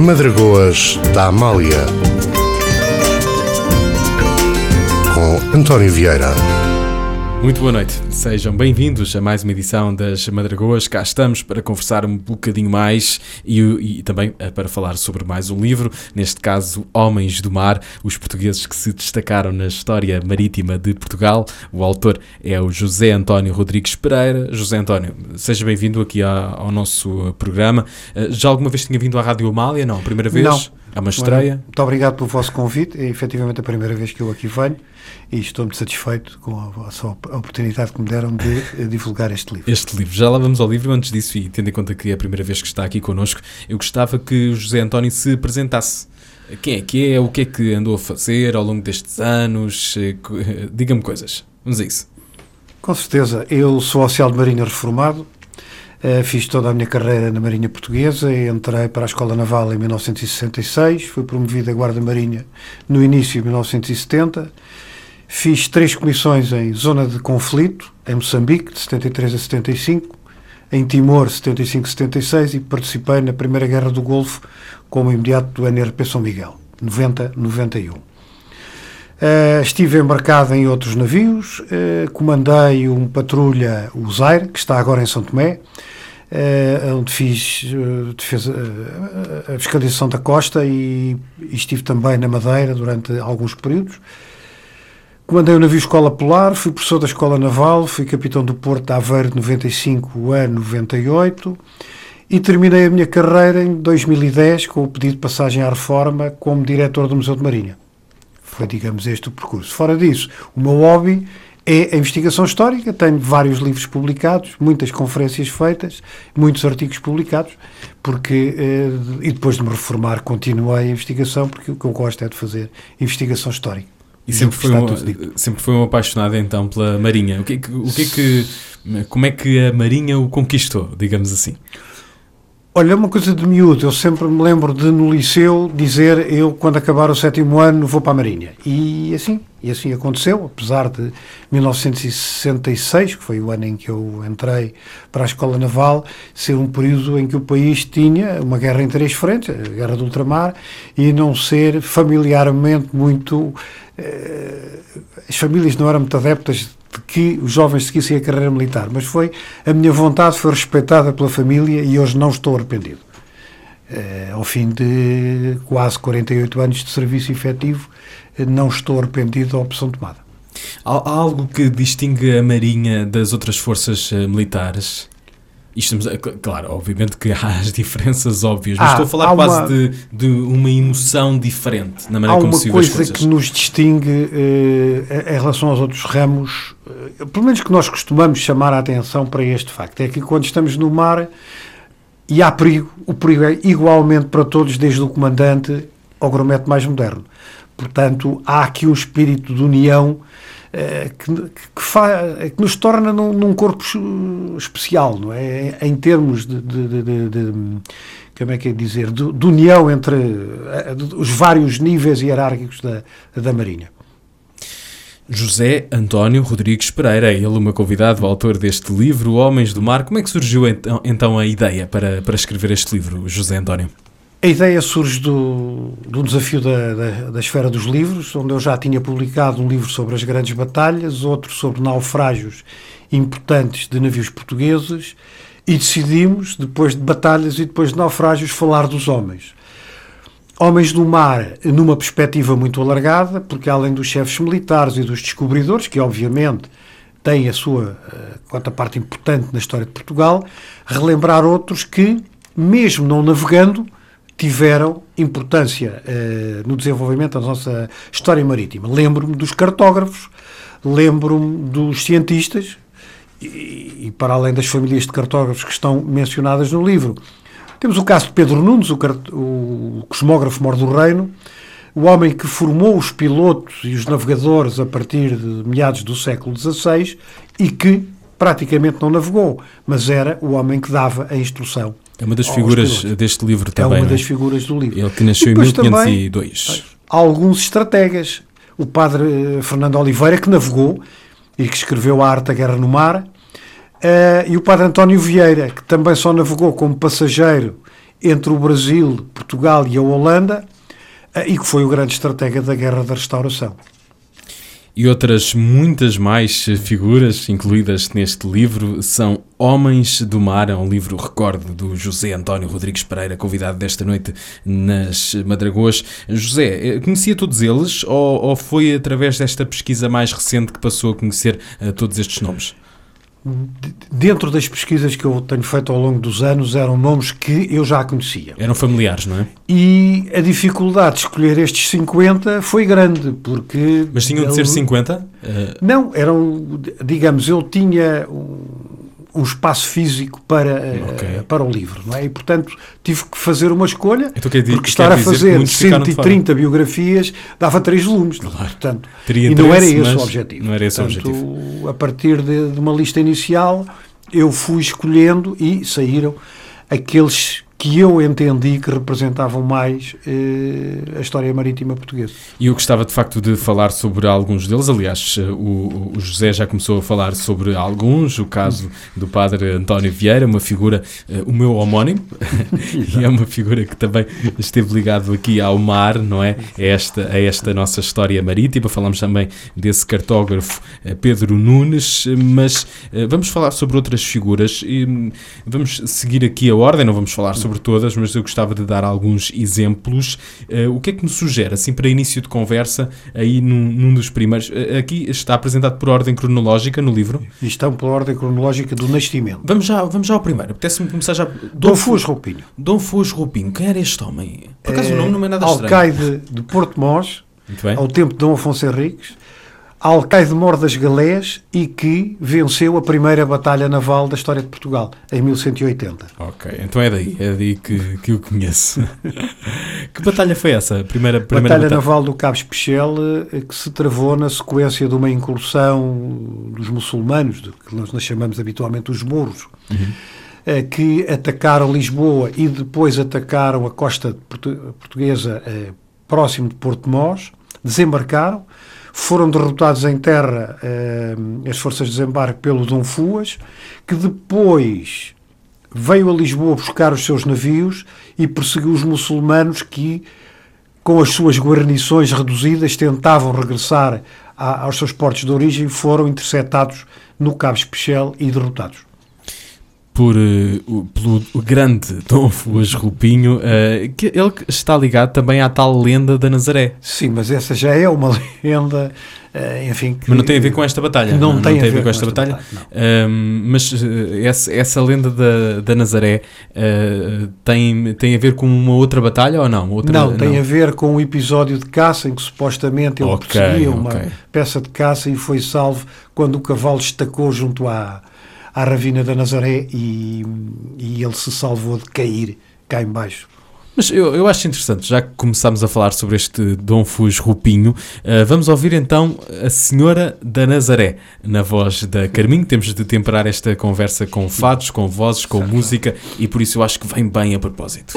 Madragoas da Amália com António Vieira. Muito boa noite, sejam bem-vindos a mais uma edição das Madragoas. Cá estamos para conversar um bocadinho mais e, e, também eh, para falar sobre mais um livro, neste caso Homens do Mar, os portugueses que se destacaram na história marítima de Portugal. O autor é o José António Rodrigues Pereira. José António, seja bem-vindo aqui ao, nosso programa. Eh, já alguma vez tinha vindo à Rádio Amália? Não, primeira vez? Não. É uma estreia. Muito obrigado pelo vosso convite. É efetivamente a primeira vez que eu aqui venho e estou muito satisfeito com a vossa oportunidade que me deram de eh, divulgar este livro. Este livro. Já lá vamos ao livro. Antes disso, e tendo em conta que é a primeira vez que está aqui connosco, eu gostava que o José António se apresentasse. Quem é que é? O que é que andou a fazer ao longo destes anos? Eh, diga-me coisas. Vamos a isso. Com certeza. Eu sou oficial de Marinha reformado, fiz toda a minha carreira na Marinha Portuguesa, entrei para a Escola Naval em 1966, fui promovido a Guarda-Marinha no início de 1970, fiz três comissões em zona de conflito, em Moçambique, de 73 a 75, em Timor, 75-76, e participei na Primeira Guerra do Golfo como imediato do NRP São Miguel, 90-91. Uh, eh, estive embarcado em outros navios, uh, comandei um patrulha, o Zaire, que está agora em São Tomé, uh, onde fiz defesa, a fiscalização da costa e, e, estive também na Madeira durante alguns períodos. Comandei o navio Escola Polar, fui professor da Escola Naval, fui capitão do Porto de Aveiro de 95 a 98 e terminei a minha carreira em 2010 com o pedido de passagem à reforma como diretor do Museu de Marinha. Foi, digamos, este o percurso. Fora disso, o meu hobby é a investigação histórica. Tenho vários livros publicados, muitas conferências feitas, muitos artigos publicados, porque eh, e depois de me reformar continuei a investigação, porque o que eu gosto é de fazer investigação histórica. E sempre foi, um, sempre foi um apaixonado então pela Marinha. O que, o que é que, como é que a Marinha o conquistou, digamos assim? Olha, uma coisa de miúdo, eu sempre me lembro de no liceu dizer eu quando acabar o sétimo ano vou para a Marinha. E assim, e assim aconteceu, apesar de 1966, que foi o ano em que eu entrei para a Escola Naval, ser um período em que o país tinha uma guerra em três frentes, a Guerra do Ultramar, e não ser familiarmente muito. Eh, as famílias não eram muito adeptas de que os jovens seguissem a carreira militar, mas foi a minha vontade foi respeitada pela família e hoje não estou arrependido. Uh, ao fim de quase 48 anos de serviço efetivo, uh, não estou arrependido da opção tomada. Há algo que distingue a Marinha das outras forças uh, militares? Isto, claro, obviamente que há as diferenças óbvias, mas ah, estou a falar quase uma, de, de, uma emoção diferente na maneira como se vive as coisas. Há uma coisa que nos distingue eh, em relação aos outros ramos, eh, pelo menos que nós costumamos chamar a atenção para este facto, é que quando estamos no mar e há perigo, o perigo é igualmente para todos, desde o comandante ao grumete mais moderno. Portanto, há aqui um espírito de união que, que, fa, que, nos torna num, num, corpo especial, não é? Em termos de, de, de, de como é que é dizer, de, união entre eh, os vários níveis hierárquicos da, da Marinha. José António Rodrigues Pereira, ele meu convidado, o autor deste livro, Homens do Mar. Como é que surgiu então, então a ideia para, para escrever este livro, José António? A ideia surge do, do desafio da, da, da, esfera dos livros, onde eu já tinha publicado um livro sobre as grandes batalhas, outro sobre naufrágios importantes de navios portugueses, e decidimos, depois de batalhas e depois de naufrágios, falar dos homens. Homens do mar, numa perspectiva muito alargada, porque além dos chefes militares e dos descobridores, que obviamente têm a sua uh, parte importante na história de Portugal, relembrar outros que, mesmo não navegando, tiveram importância uh, no desenvolvimento da nossa história marítima. Lembro-me dos cartógrafos, lembro-me dos cientistas, e, e, para além das famílias de cartógrafos que estão mencionadas no livro. Temos o caso de Pedro Nunes, o, o cosmógrafo mor do reino, o homem que formou os pilotos e os navegadores a partir de meados do século XVI e que praticamente não navegou, mas era o homem que dava a instrução é uma das figuras deste livro também. É uma é? das figuras do livro. Ele que nasceu em 1502. alguns estrategas. O padre eh, Fernando Oliveira, que navegou e que escreveu a Arte da Guerra no Mar, uh, e o padre António Vieira, que também só navegou como passageiro entre o Brasil, Portugal e a Holanda, eh, e que foi o grande estratega da Guerra da Restauração e outras muitas mais figuras incluídas neste livro são Homens do Mar, é um livro recorde do José António Rodrigues Pereira, convidado desta noite nas Madragoas. José, eh, conhecia todos eles ou, ou foi através desta pesquisa mais recente que passou a conhecer uh, todos estes nomes? Dentro das pesquisas que eu tenho feito ao longo dos anos, eram nomes que eu já conhecia. Eram familiares, não é? E a dificuldade de escolher estes 50 foi grande, porque... Mas tinham de ser 50? Não, eram, digamos, eu tinha um espaço físico para, eh, okay. para o livro, não é? E, portanto, tive que fazer uma escolha, então, dizer, porque estar a fazer 130 biografias dava três volumes, claro. portanto, Teria e não era esse o objetivo. Não era esse portanto, o objetivo. A partir de, de uma lista inicial, eu fui escolhendo e saíram aqueles que eu entendi que representavam mais eh, a história marítima portuguesa. E eu gostava de facto de falar sobre alguns deles. Aliás, eh, o, o José já começou a falar sobre alguns. O caso do padre António Vieira, uma figura, eh, o meu homónimo, e é uma figura que também esteve ligado aqui ao mar, não é? A esta, a esta nossa história marítima. Falamos também desse cartógrafo eh, Pedro Nunes, mas eh, vamos falar sobre outras figuras e hum, vamos seguir aqui a ordem, não vamos falar sobre sobre todas, mas eu gostava de dar alguns exemplos. Uh, o que é que me sugere, assim, para início de conversa, aí num, num dos primeiros? Uh, aqui está apresentado por ordem cronológica no livro? Estão por ordem cronológica do nascimento. Vamos já, vamos já ao primeiro. Apetece-me começar já. Dom, Dom Fuas Roupinho. Dom Fuas Roupinho. Quem era este homem? Por acaso é, o nome não é nada estranho. Alcaide de Porto Mós, ao tempo de Dom Afonso Henriques alcaide Mor das Galés e que venceu a primeira batalha naval da história de Portugal, em 1180. Ok, então é daí, é daí que, que eu conheço. que batalha foi essa? Primeira, primeira batalha, batalha naval do Cabo Especial, eh, que se travou na sequência de uma incursão dos muçulmanos, que nós chamamos habitualmente os mouros, uhum. Eh, que atacaram Lisboa e depois atacaram a costa portuguesa eh, próximo de Porto Mós, desembarcaram, foram derrotados em terra eh, as forças de desembarque pelo Dom Fuas, que depois veio a Lisboa buscar os seus navios e perseguiu os muçulmanos que, com as suas guarnições reduzidas, tentavam regressar a, aos seus portos de origem, foram interceptados no Cabo Especial e derrotados por, uh, pelo grande Dom Fuas Rupinho, uh, que ele está ligado também à tal lenda da Nazaré. Sim, mas essa já é uma lenda, uh, enfim... Que, mas não tem a ver com esta batalha. Não, não tem, não tem a, ver, ver com esta, batalha. batalha mas essa, essa lenda da, da Nazaré tem, tem a ver com uma outra batalha ou não? Outra, não, tem não. a ver com um episódio de caça em que supostamente ele okay, perseguia uma okay. peça de caça e foi salvo quando o cavalo estacou junto à à ravina da Nazaré e, e ele se salvou de cair cá embaixo. Mas eu, eu acho interessante, já que começámos a falar sobre este Dom Fus Rupinho, uh, vamos ouvir então a Senhora da Nazaré, na voz da Carminho. Temos de temperar esta conversa com fados, com vozes, com certo. música e por isso eu acho que vem bem a propósito.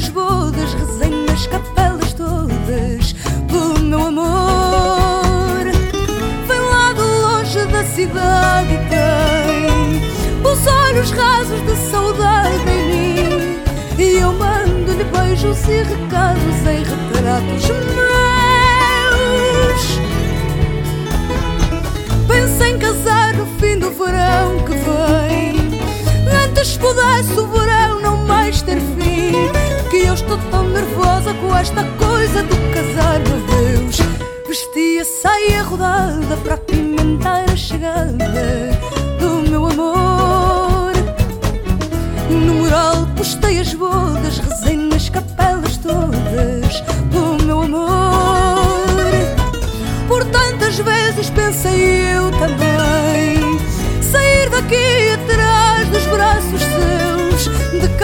As bodas, rezei capelas todas pelo meu amor. Vem lá de longe da cidade e tem os olhos rasos de saudade em mim. E eu mando-lhe beijos e recados em retratos meus. Penso em casar no fim do verão que vem. Antes pudesse o verão não mais ter fim. Que eu estou tão nervosa com esta coisa do casar, meu Deus. Vestia saia rodada para apimentar a chegada do meu amor. No mural postei as bodas, rezei nas capelas todas do meu amor. Por tantas vezes pensei eu também sair daqui atrás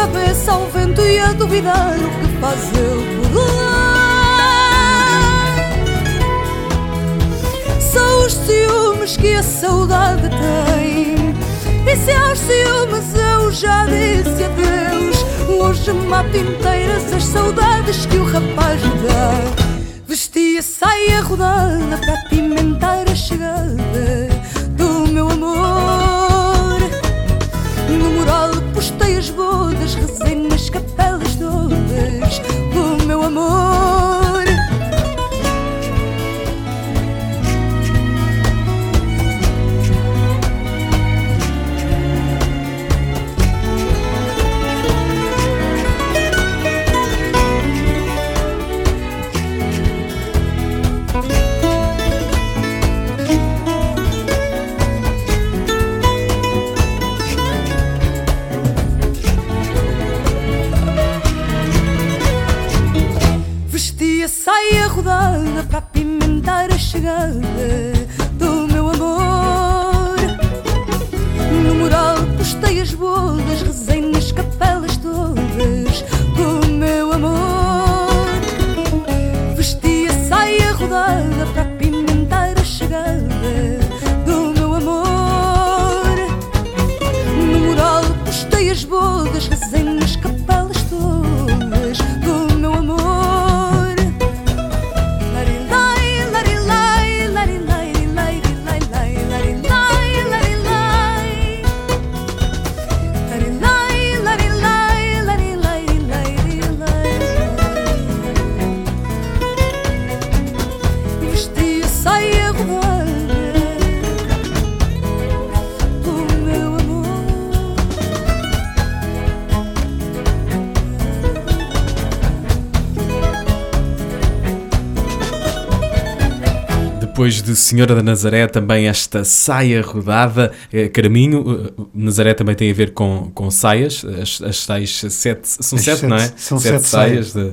cabeça ao vento e a duvidar o que faz por lá. São os ciúmes que a saudade tem. E se aos ciúmes eu já disse adeus, hoje mato inteiras as saudades que o rapaz me dá. Vestia saia rodada para apimentar a chegada do meu amor. No mural as bodas, rezei nas capelas todas do meu amor. Senhora da Nazaré, também esta saia rodada, eh, Caraminho, eh, Nazaré também tem a ver com, com saias, as, as tais sete, são As sete, sete- não é? são sete saias, de-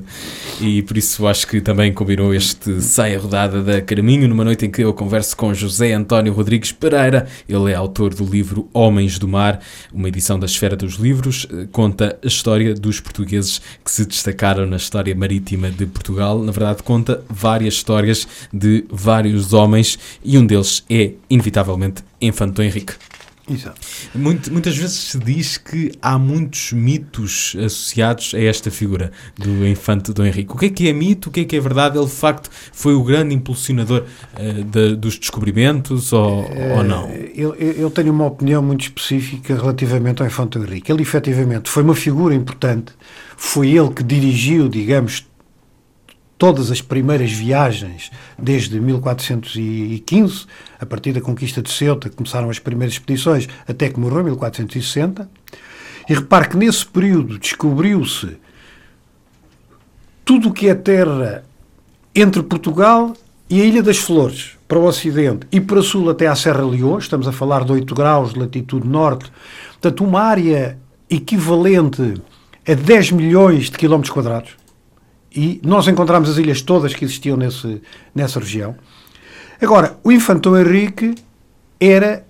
e por isso acho que também combinou este saia rodada da Caraminho, numa noite em que eu converso com José António Rodrigues Pereira, ele é autor do livro Homens do Mar, uma edição da Esfera dos Livros, eh, conta a história dos portugueses que se destacaram na história marítima de Portugal, na verdade conta várias histórias de vários homens e um deles é, inevitavelmente, Infante Dom Henrique. Exato. Muito- muitas vezes se diz que há muitos mitos associados a esta figura do infante Dom Henrique. O que é que é mito? O que é que é verdade? Ele, de facto, foi o grande impulsionador eh, da- dos descobrimentos ou, ou não? Eu, eu- eu tenho uma opinião muito específica relativamente ao Infante Henrique. Ele, efetivamente, foi uma figura importante. Foi ele que dirigiu, digamos, todas as primeiras viagens desde 1415, a partir da conquista de Ceuta, começaram as primeiras expedições, até que morreu em 1460. E repare que nesse período descobriu-se tudo o que é terra entre Portugal e a Ilha das Flores, para o Ocidente, e para o Sul até à Serra Leoa, estamos a falar de 8 graus de latitude norte, portanto, uma área equivalente a 10 milhões de quilómetros quadrados. E nós encontramos as ilhas todas que existiam nesse, nessa região. Agora, o Infante Dom Henrique era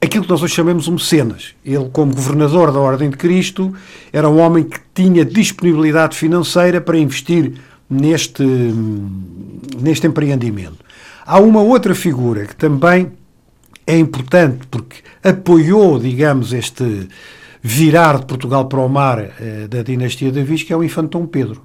aquilo que nós hoje chamamos um mecenas. Ele, como governador da Ordem de Cristo, era um homem que tinha disponibilidade financeira para investir neste, neste empreendimento. Há uma outra figura que também é importante porque apoiou, digamos, este virar de Portugal para o mar eh, da dinastia de Viz, que é o infante Dom Pedro.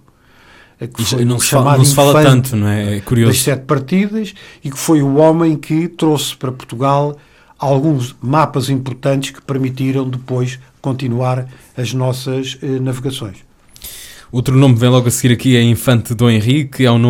Eh, que E foi não se fala, não se fala tanto, não é? É das curioso. sete partidas e que foi o homem que trouxe para Portugal alguns mapas importantes que permitiram depois continuar as nossas eh, navegações. Outro nome que vem logo a seguir aqui é Infante Dom Henrique, é um nome